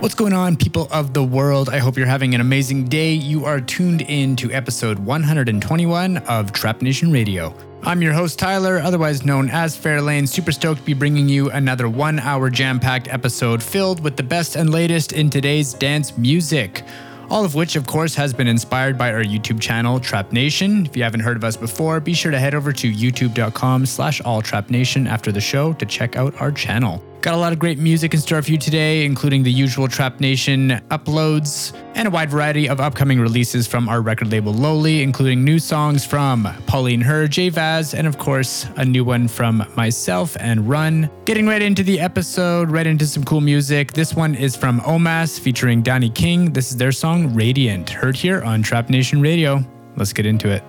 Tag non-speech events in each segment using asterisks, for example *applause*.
What's going on, people of the world? I hope you're having an amazing day. You are tuned in to episode 121 of Trap Nation Radio. I'm your host, Tyler, otherwise known as Fairlane. Super stoked to be bringing you another one hour jam packed episode filled with the best and latest in today's dance music. All of which, of course, has been inspired by our YouTube channel, Trap Nation. If you haven't heard of us before, be sure to head over to youtube.com slash alltrapnation after the show to check out our channel. Got a lot of great music in store for you today, including the usual Trap Nation uploads and a wide variety of upcoming releases from our record label Lowly, including new songs from Pauline Herr, Jey Vazz, and of course, a new one from myself and RUNN. Getting right into the episode, right into some cool music. This one is from Omas featuring Dani King. This is their song Radiant, heard here on Trap Nation Radio. Let's get into it.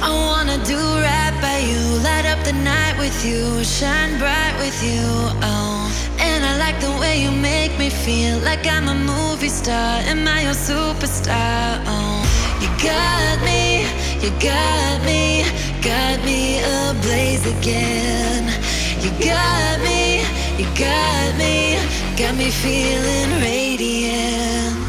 I wanna do right by you, light up the night with you, shine bright with you. Oh, and I like the way you make me feel like I'm a movie star. Am I your superstar? Oh, you got me, you got me, got me ablaze again. You got me, you got me, got me feeling radiant.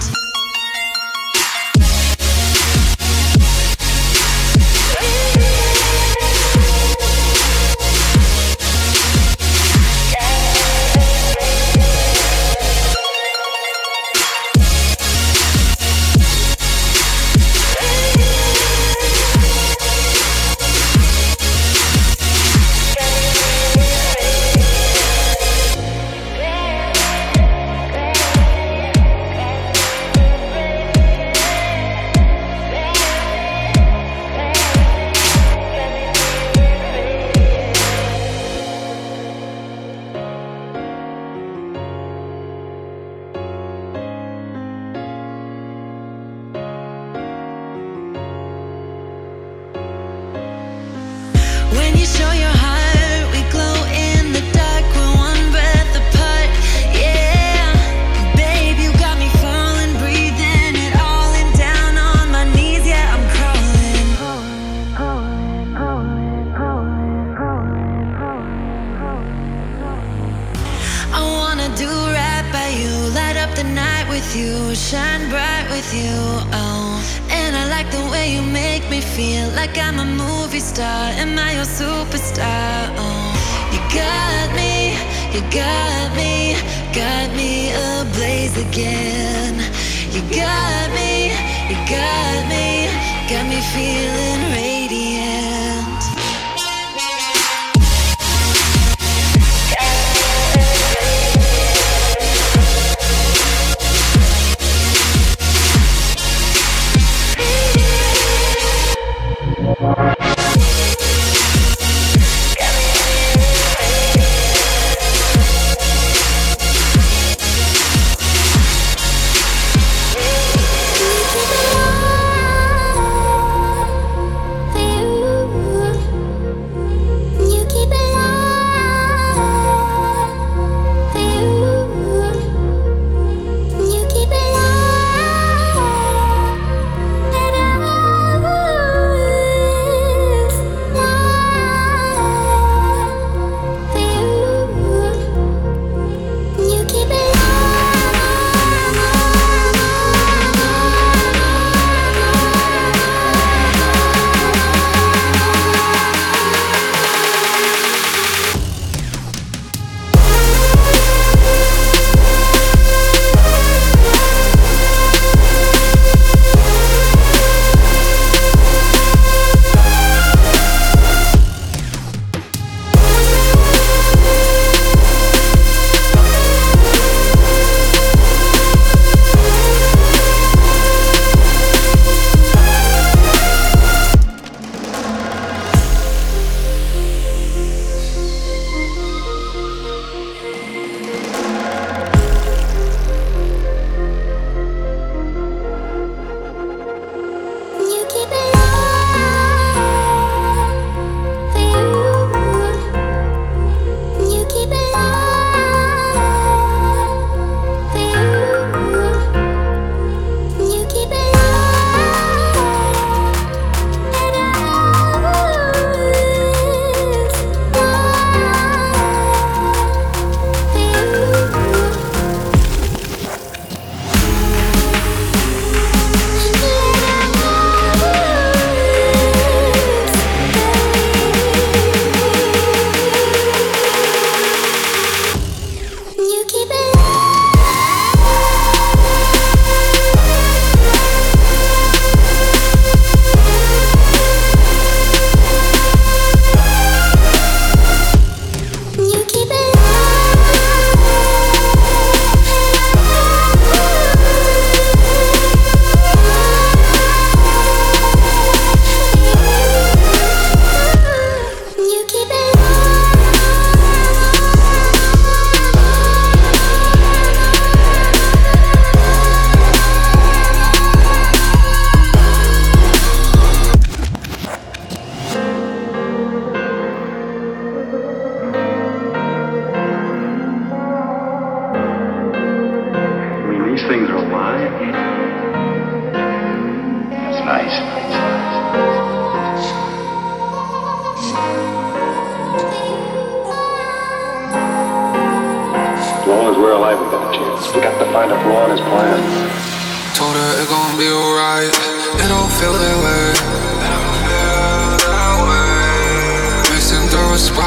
You got me, got me ablaze again. You got me, you got me, got me feeling radiant.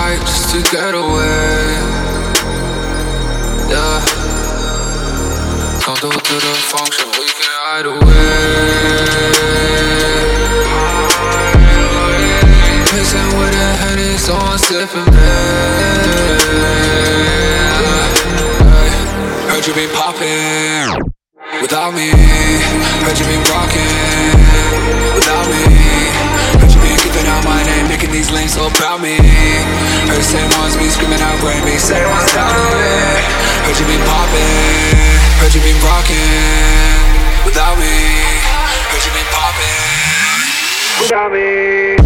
Through just to get away. Yeah. Come through to the function, we can hide away. Mixing with a henny, so I'm sipping bad. Heard you been poppin' without me. Heard you been rockin' without me. You out my name, making these lanes so about me. Heard the same ones be screaming out, brain me, same ones doubting. Heard you been poppin', heard you been rockin' without me. Heard you been poppin' without me.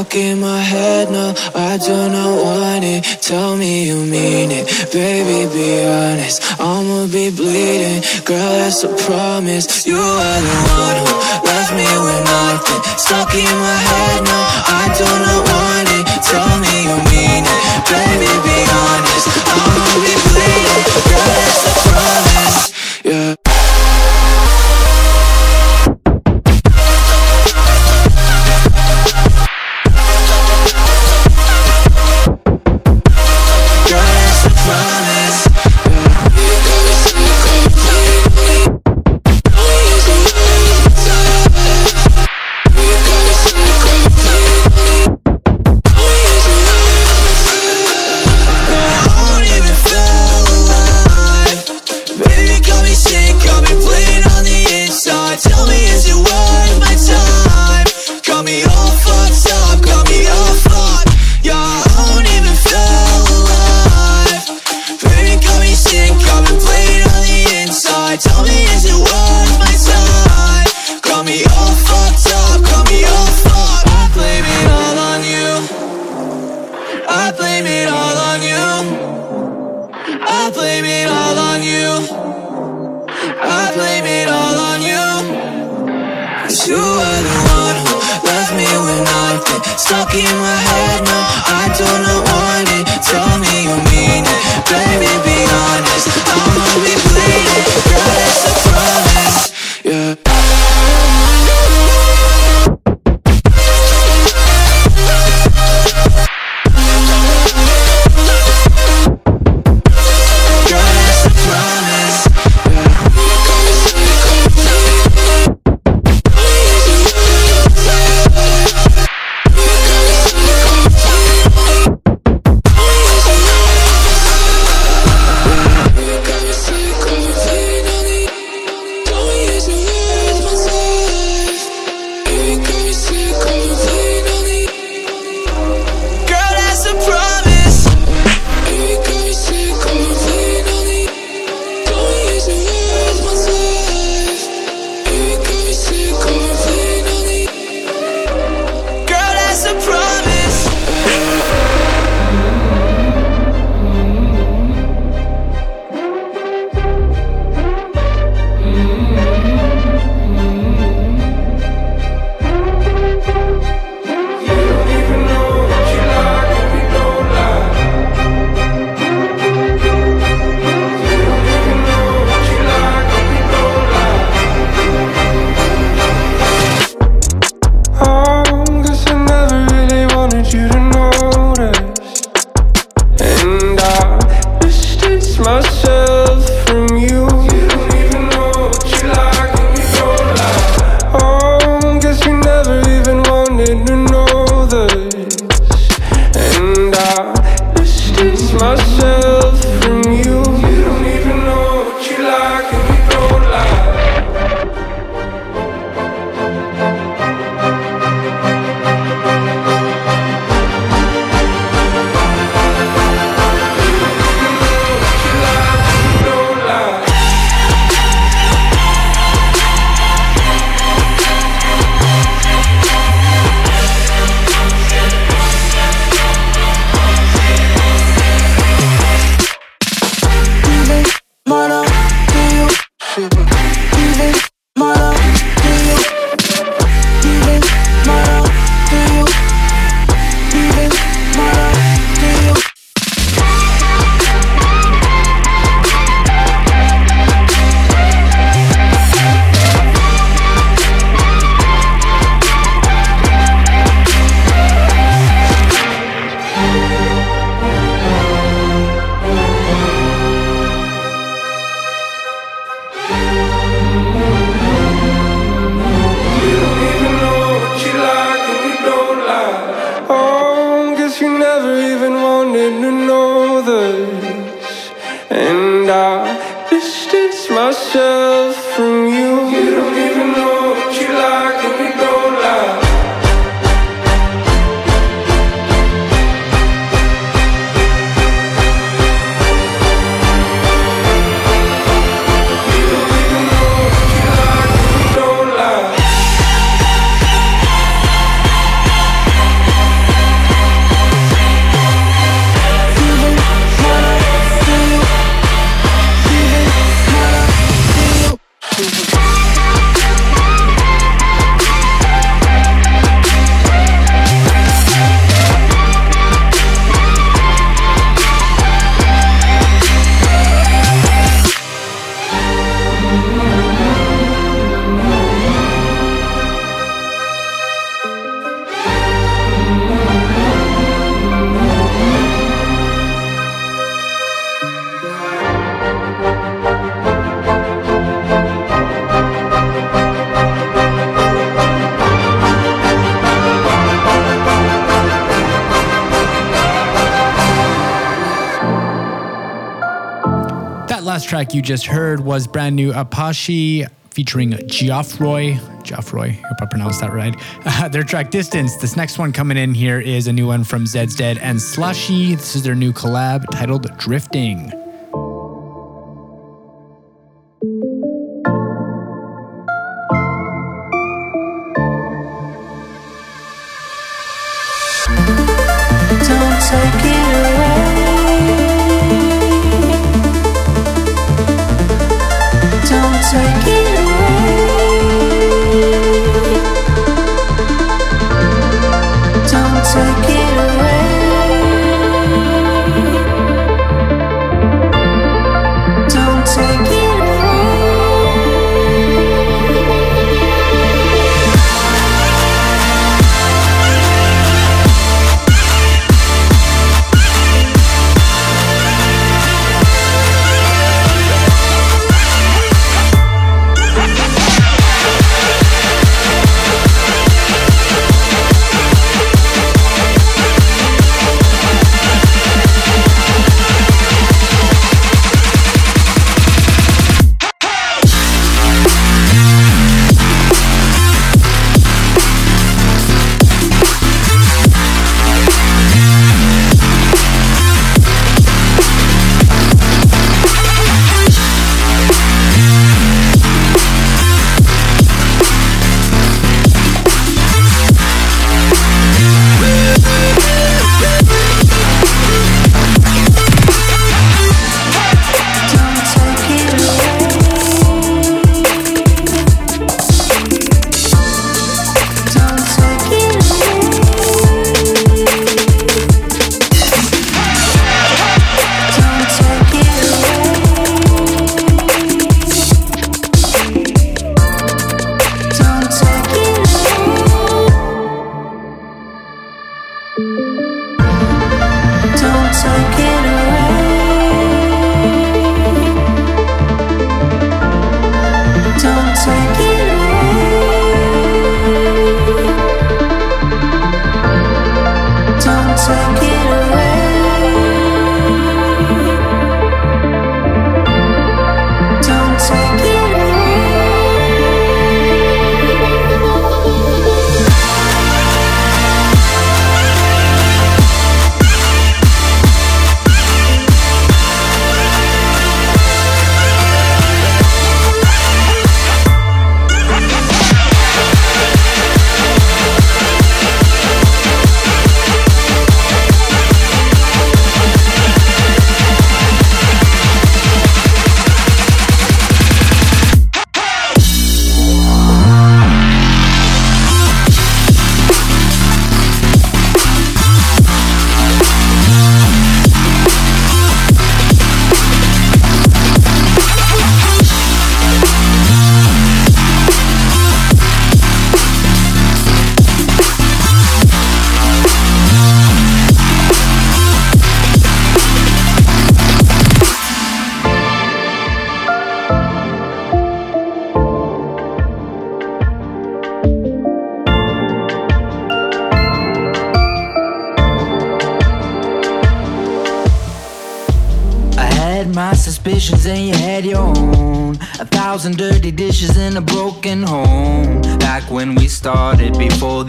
Stuck in my head, no, I do not want it Tell me you mean it, baby, be honest I'ma be bleeding, girl, that's a promise. You are the one who left me with nothing. Stuck in my head, no, I do not want it Tell me you mean it, baby, be honest I'ma be bleeding, girl, that's a promise track you just heard was brand new Apashe featuring Geoffroy. Geoffroy, hope I pronounced that right. Uh, *laughs* their track Distance. This next one coming in here is a new one from Zeds Dead and Slushii. This is their new collab titled Drifting.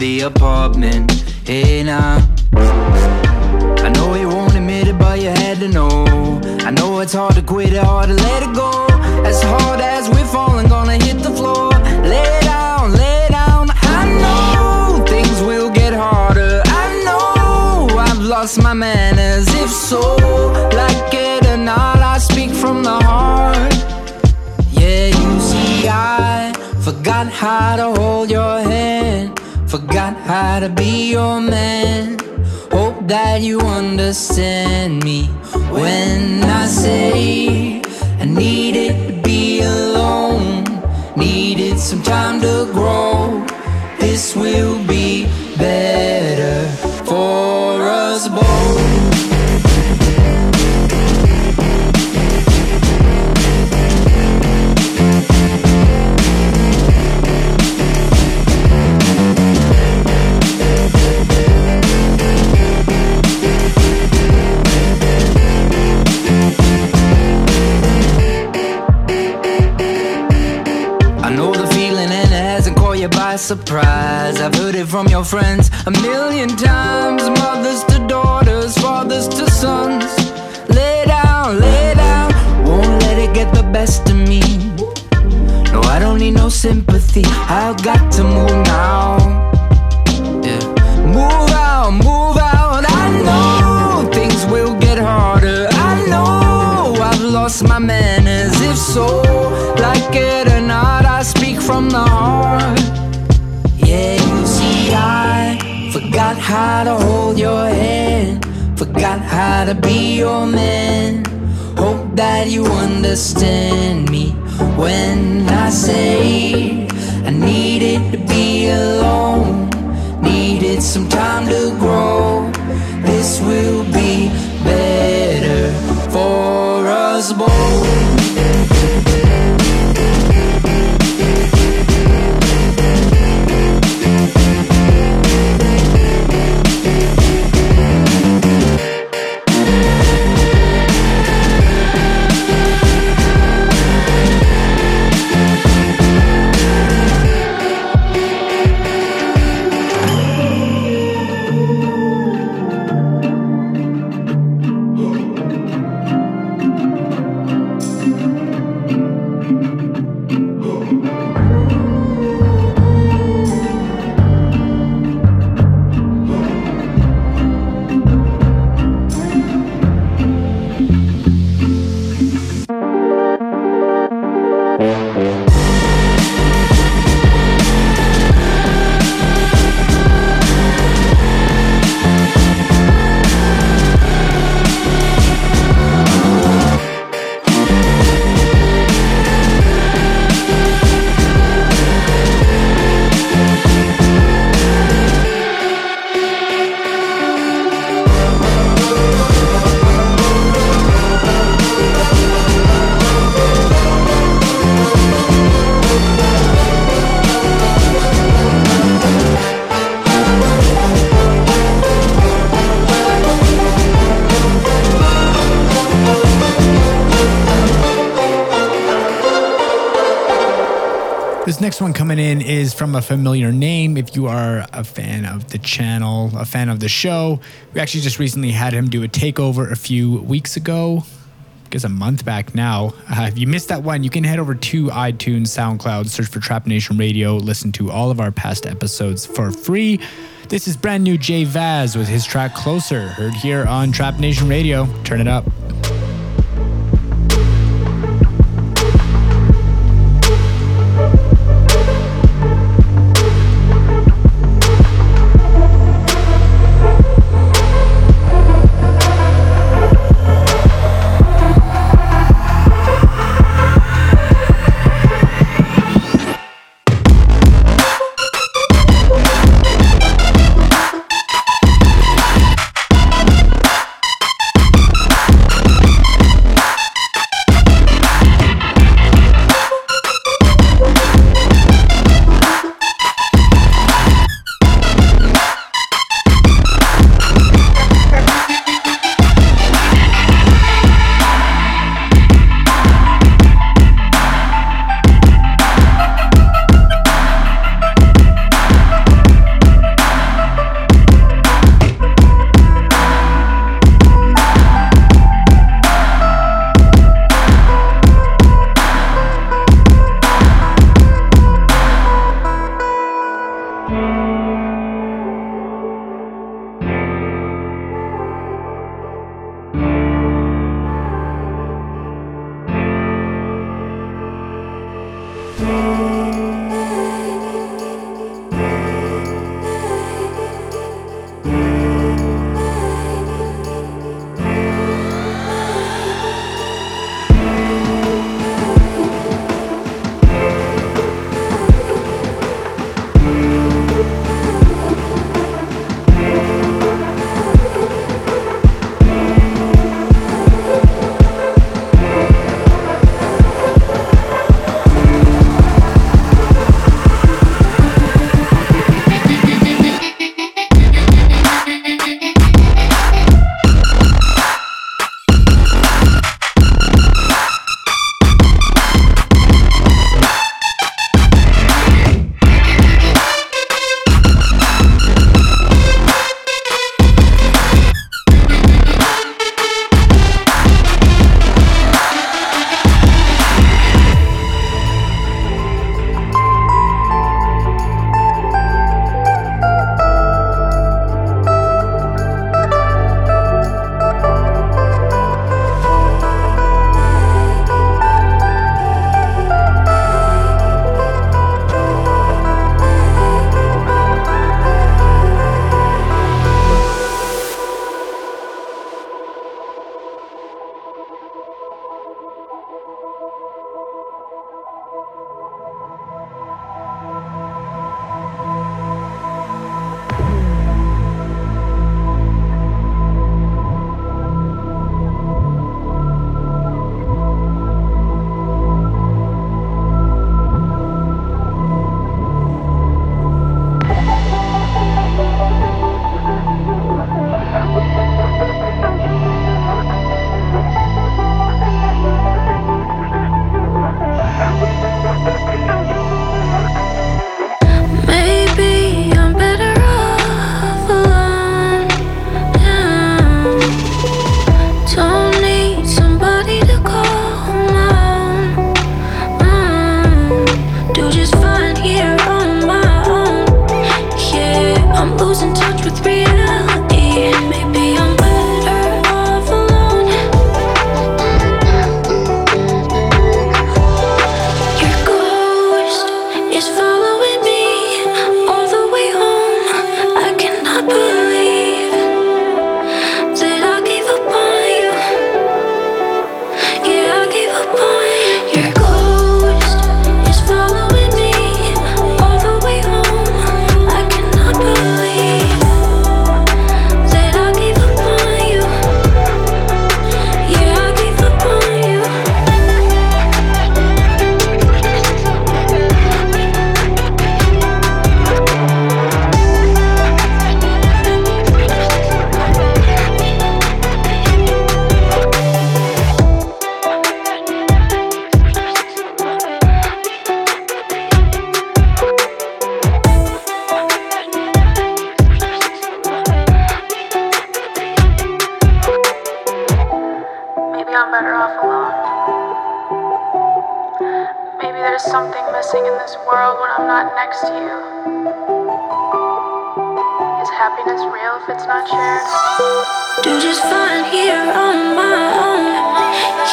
The apartment. Hey now. To be your man. Hope that you understand me when I say I've got to move now. Yeah. Move out, move out. I know things will get harder. I know I've lost my manners. If so, like it or not, I speak from the heart. Yeah, you see, I forgot how to hold your hand, forgot how to be your man. Hope that you understand me when I say needed to be alone, needed some time to grow. This will be better for us both. One coming in is from a familiar name. If you are a fan of the channel, a fan of the show, we actually just recently had him do a takeover a few weeks ago. I guess a month back now. Uh, if you missed that one, you can head over to iTunes, SoundCloud, search for Trap Nation Radio, listen to all of our past episodes for free. This is brand new Jey Vazz with his track Closer, heard here on Trap Nation Radio. Turn it up. if it's not shared. Do just fine here on my own.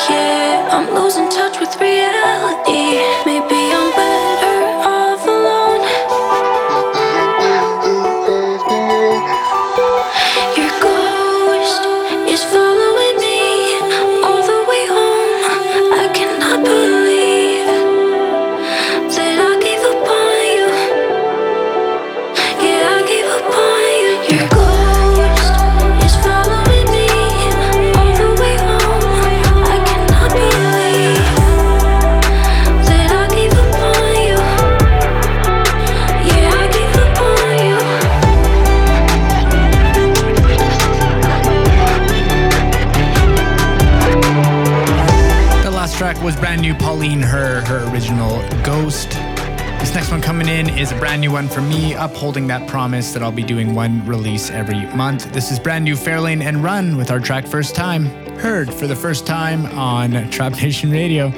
Yeah, I'm losing touch with reality. Maybe in is a brand new one for me, upholding that promise that I'll be doing one release every month. This is brand new Fairlane and RUNN with our track First Time, heard for the first time on Trap Nation Radio.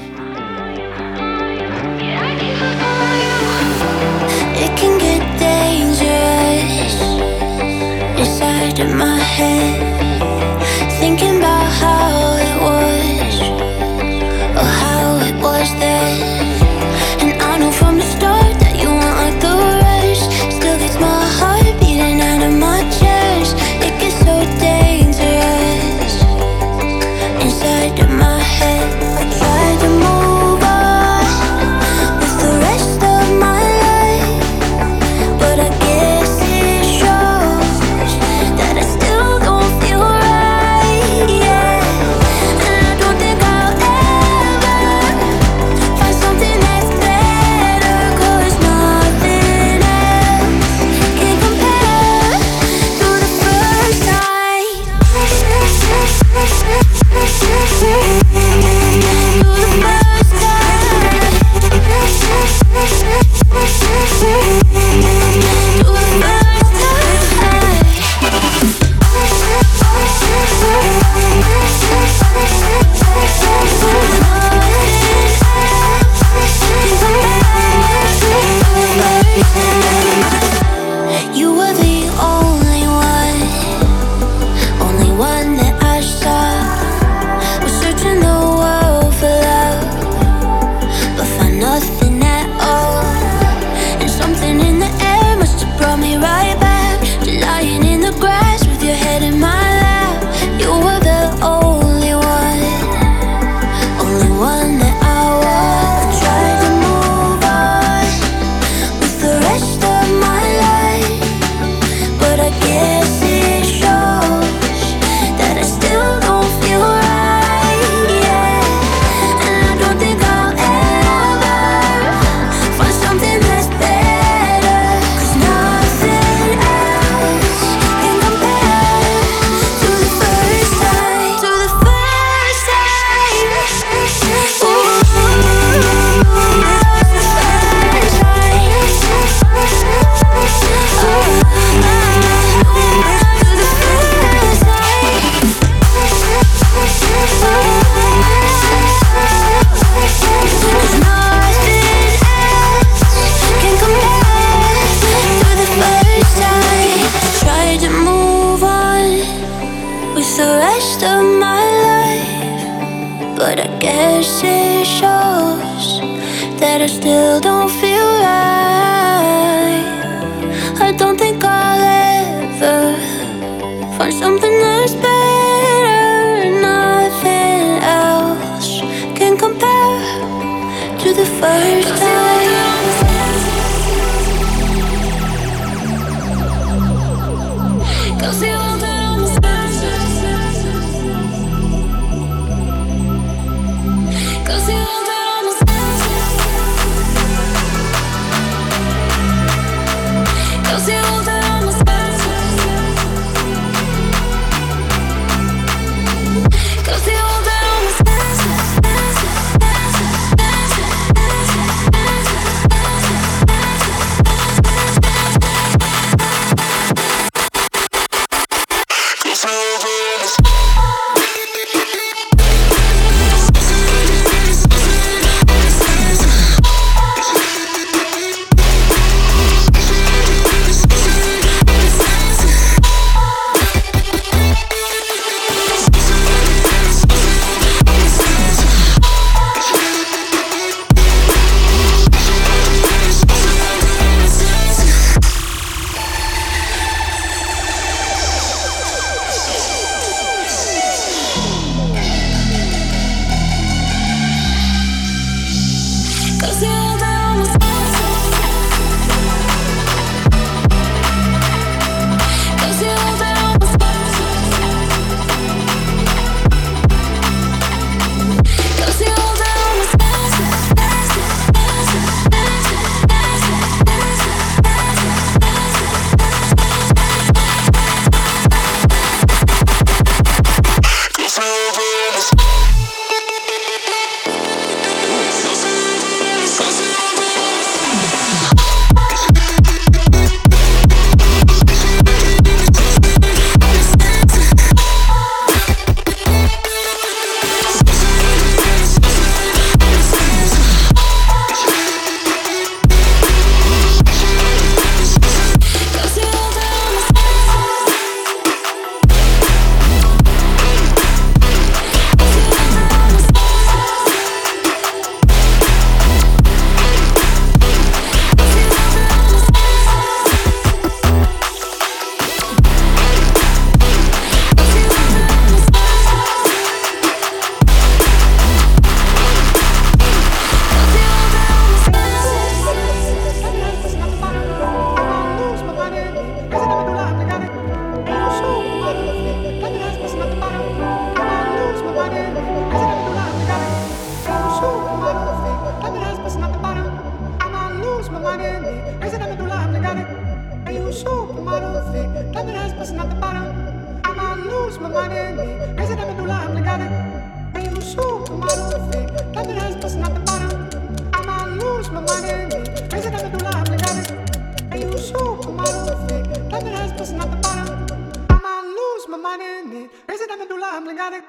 got it.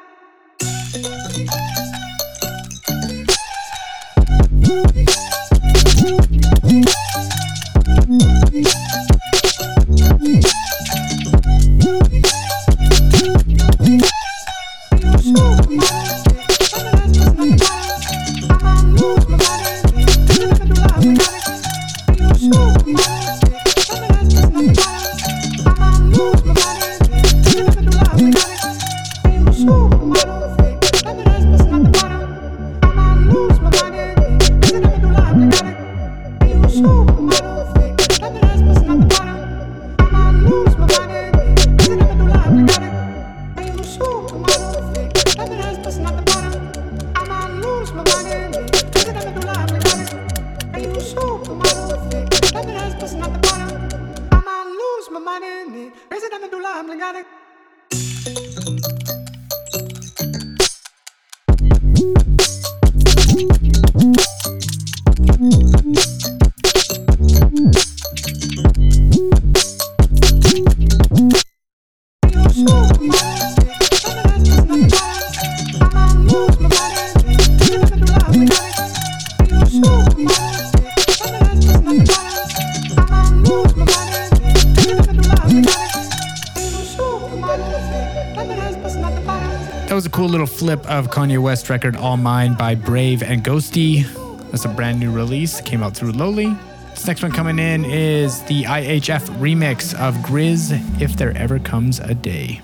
of Kanye West record All Mine by braev and Ghosty. That's a brand new release, came out through Lowly. This next one coming in is the IHF remix of GRiZ If There Ever Comes a Day.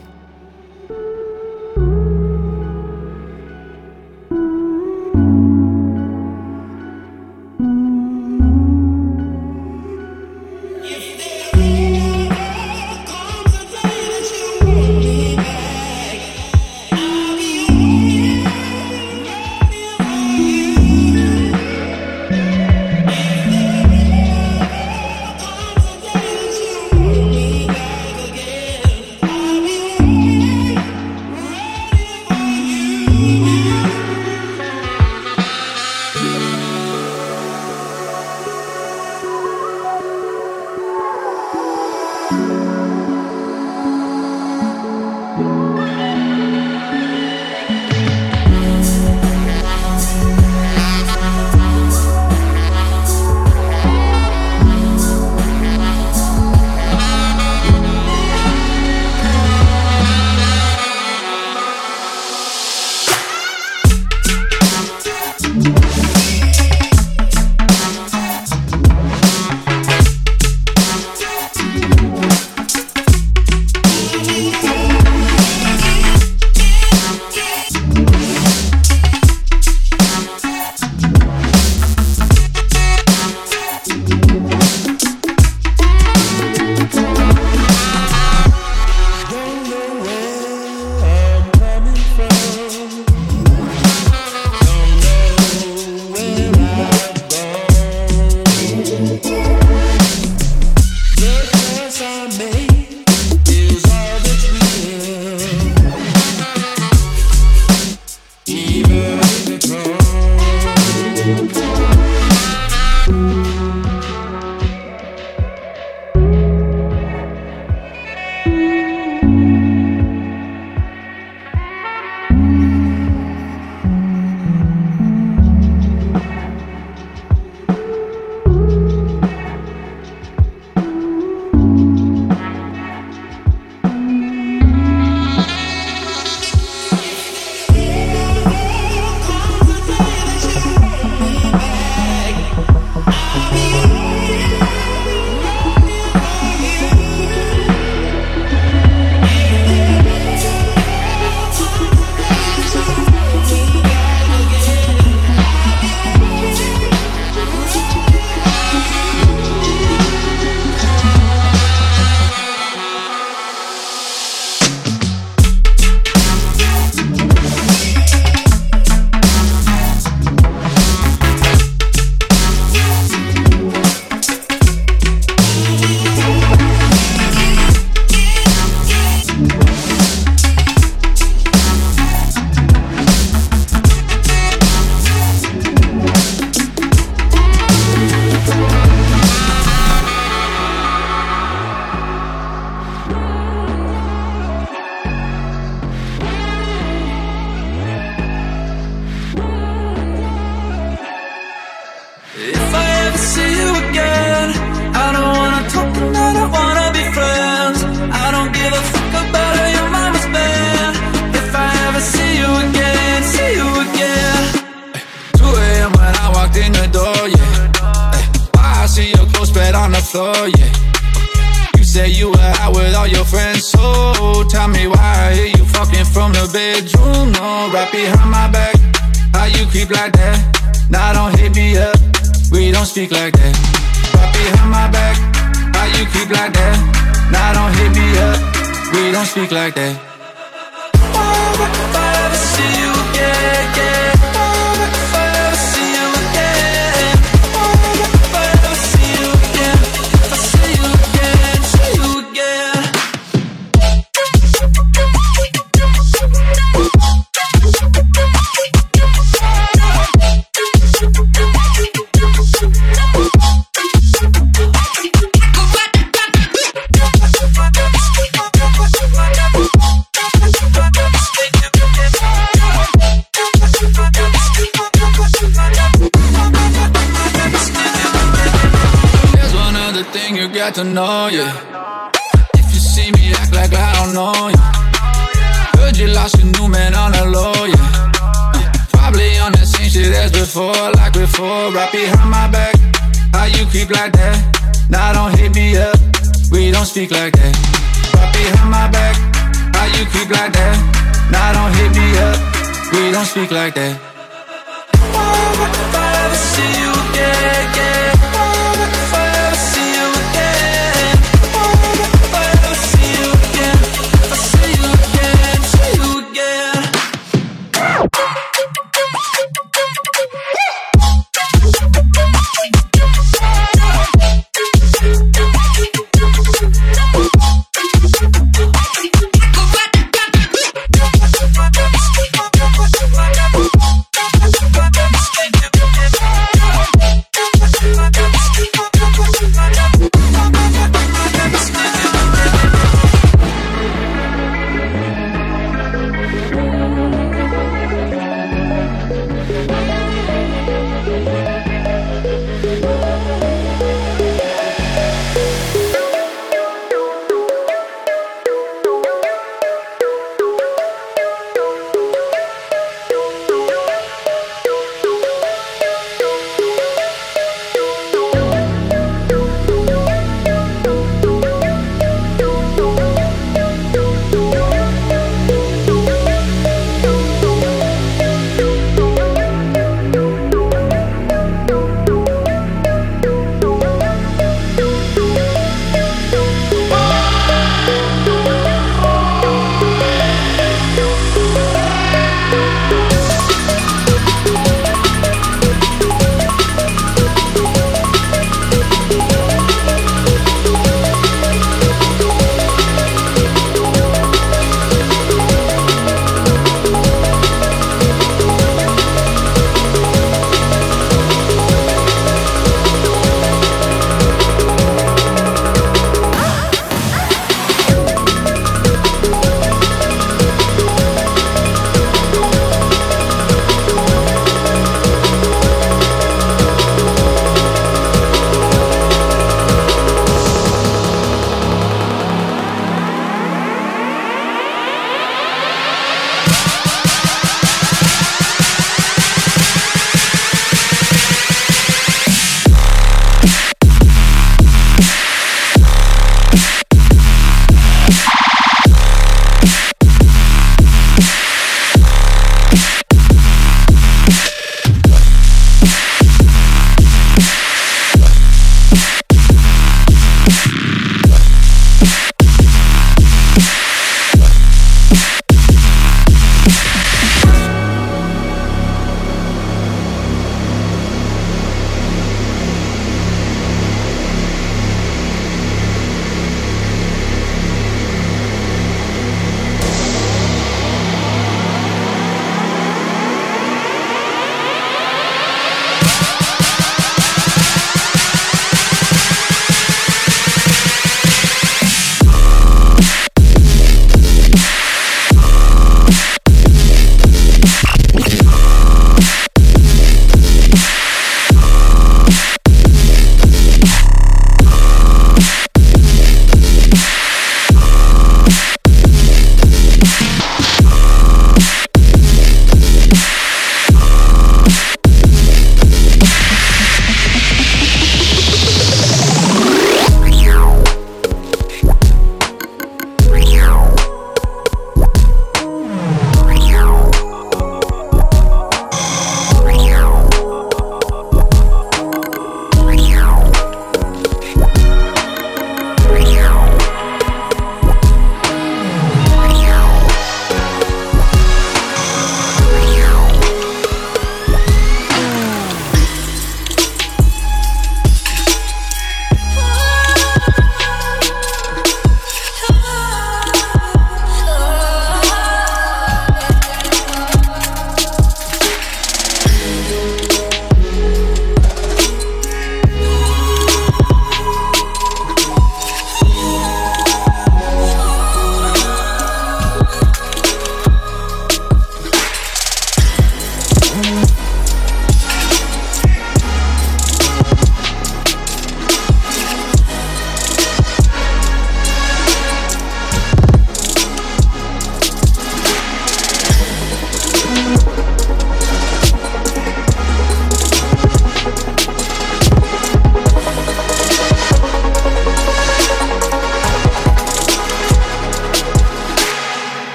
Floor, yeah. You say you were out with all your friends, so tell me why I hear you fucking from the bedroom. No, right behind my back. How you creep like that? Now don't hit me up. We don't speak like that. Right behind my back. How you creep like that? Now don't hit me up. We don't speak like that. If I ever see you again, again. Got to know, yeah. If you see me act like I don't know you. Heard you lost your new man on the low, yeah. Probably on the same shit as before, like before, right behind my back. How you creep like that? Now don't hit me up. We don't speak like that. Right behind my back. How you creep like that? Now don't hit me up. We don't speak like that. If I ever see you again,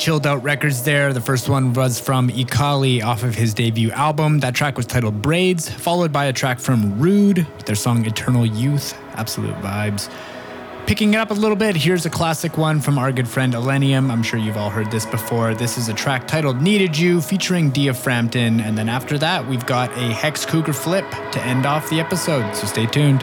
chilled out records there. The first one was from Ekali off of his debut album. That track was titled Braids, followed by a track from Rude with their song Eternal Youth. Absolute vibes. Picking it up a little bit, here's a classic one from our good friend Illenium. I'm sure you've all heard this before. This is a track titled Needed You featuring Dia Frampton. And then after that, we've got a Hex Cougar flip to end off the episode. So stay tuned.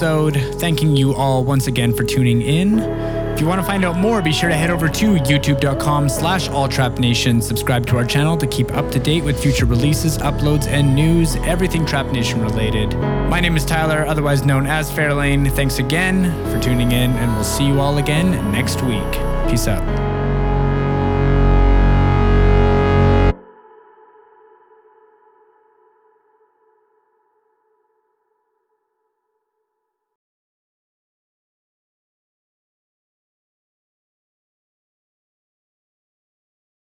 Episode. Thanking you all once again for tuning in. If you want to find out more, be sure to head over to youtube.com slash alltrapnation. Subscribe to our channel to keep up to date with future releases, uploads, and news, everything Trap Nation related. My name is Tyler, otherwise known as Fairlane. Thanks again for tuning in, and we'll see you all again next week. Peace out.